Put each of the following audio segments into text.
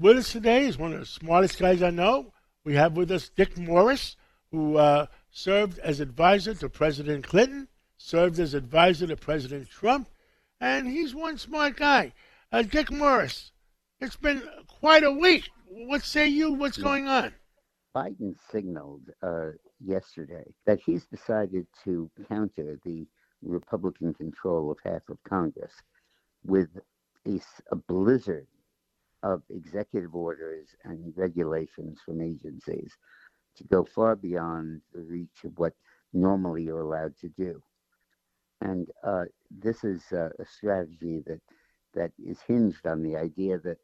with us today is one of the smartest guys I know. We have with us Dick Morris, who uh, served as advisor to President Clinton, served as advisor to President Trump, and he's one smart guy. Uh, Dick Morris, it's been quite a week. What say you? What's going on? Biden signaled uh, yesterday that he's decided to counter the Republican control of half of Congress with a, a blizzard of executive orders and regulations from agencies to go far beyond the reach of what normally you're allowed to do. And uh, this is uh, a strategy that that is hinged on the idea that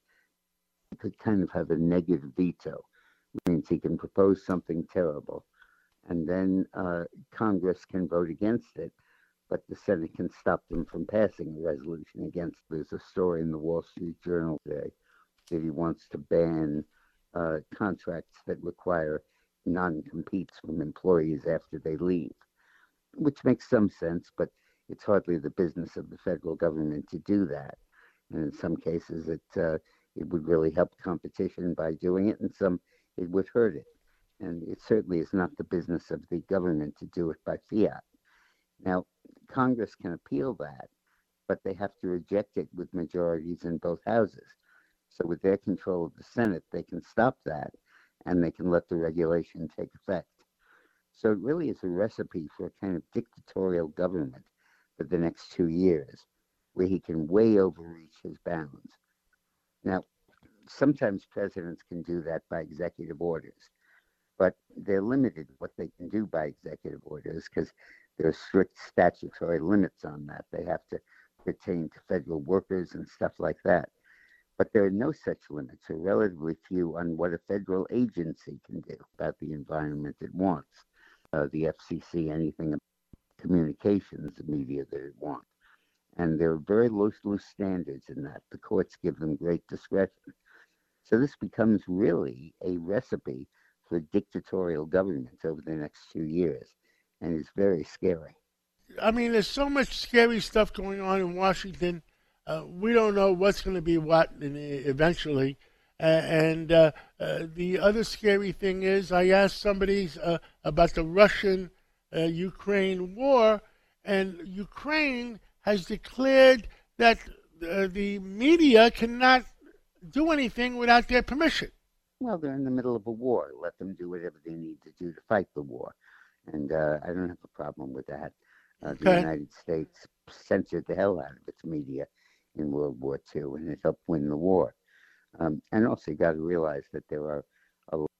he could kind of have a negative veto, which means he can propose something terrible, and then uh, Congress can vote against it, but the Senate can stop them from passing a resolution against. There's a story in the Wall Street Journal today that he wants to ban uh, contracts that require non-competes from employees after they leave, which makes some sense, but it's hardly the business of the federal government to do that. And in some cases, it uh, it would really help competition by doing it, and some it would hurt it. And it certainly is not the business of the government to do it by fiat. Now, Congress can appeal that, but they have to reject it with majorities in both houses. So, with their control of the Senate, they can stop that and they can let the regulation take effect. So, it really is a recipe for a kind of dictatorial government for the next two years where he can way overreach his bounds. Now, sometimes presidents can do that by executive orders, but they're limited what they can do by executive orders because there are strict statutory limits on that. They have to pertain to federal workers and stuff like that. But there are no such limits, or relatively few, on what a federal agency can do about the environment it wants. Uh, the FCC, anything about communications the media that it wants and there are very loose, loose standards in that. The courts give them great discretion. So this becomes really a recipe for dictatorial government over the next two years, and it's very scary. I mean, there's so much scary stuff going on in Washington. Uh, we don't know what's going to be what eventually. And uh, uh, the other scary thing is, I asked somebody uh, about the Russian uh, Ukraine war, and Ukraine has declared that the media cannot do anything without their permission. Well, they're in the middle of a war. Let them do whatever they need to do to fight the war. And uh, I don't have a problem with that. Uh, the okay. United States censored the hell out of its media in World War II, and it helped win the war. Um, and also, you got to realize that there are a lot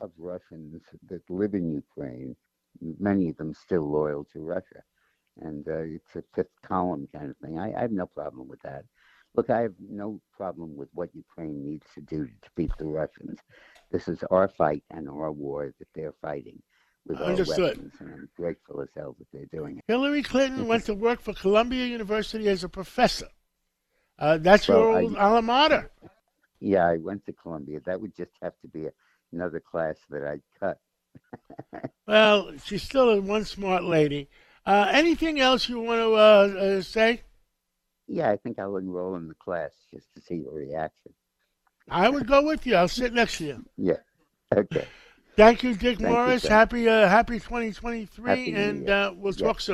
of Russians that live in Ukraine, many of them still loyal to Russia and uh, it's a fifth column kind of thing. I, I have no problem with that. Look, I have no problem with what Ukraine needs to do to defeat the Russians. This is our fight and our war that they're fighting with Understood. our weapons, and I'm grateful as hell that they're doing it. Hillary Clinton went to work for Columbia University as a professor. Uh, that's well, your old I, alma mater. Yeah, I went to Columbia. That would just have to be a, another class that I'd cut. well, she's still one smart lady. Uh, anything else you want to uh, uh, say? Yeah, I think I'll enroll in the class just to see your reaction. I would go with you. I'll sit next to you. Yeah. Okay. Thank you, Dick Thank Morris. You, happy uh, Happy 2023, happy and uh, we'll yeah. talk soon.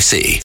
NYC.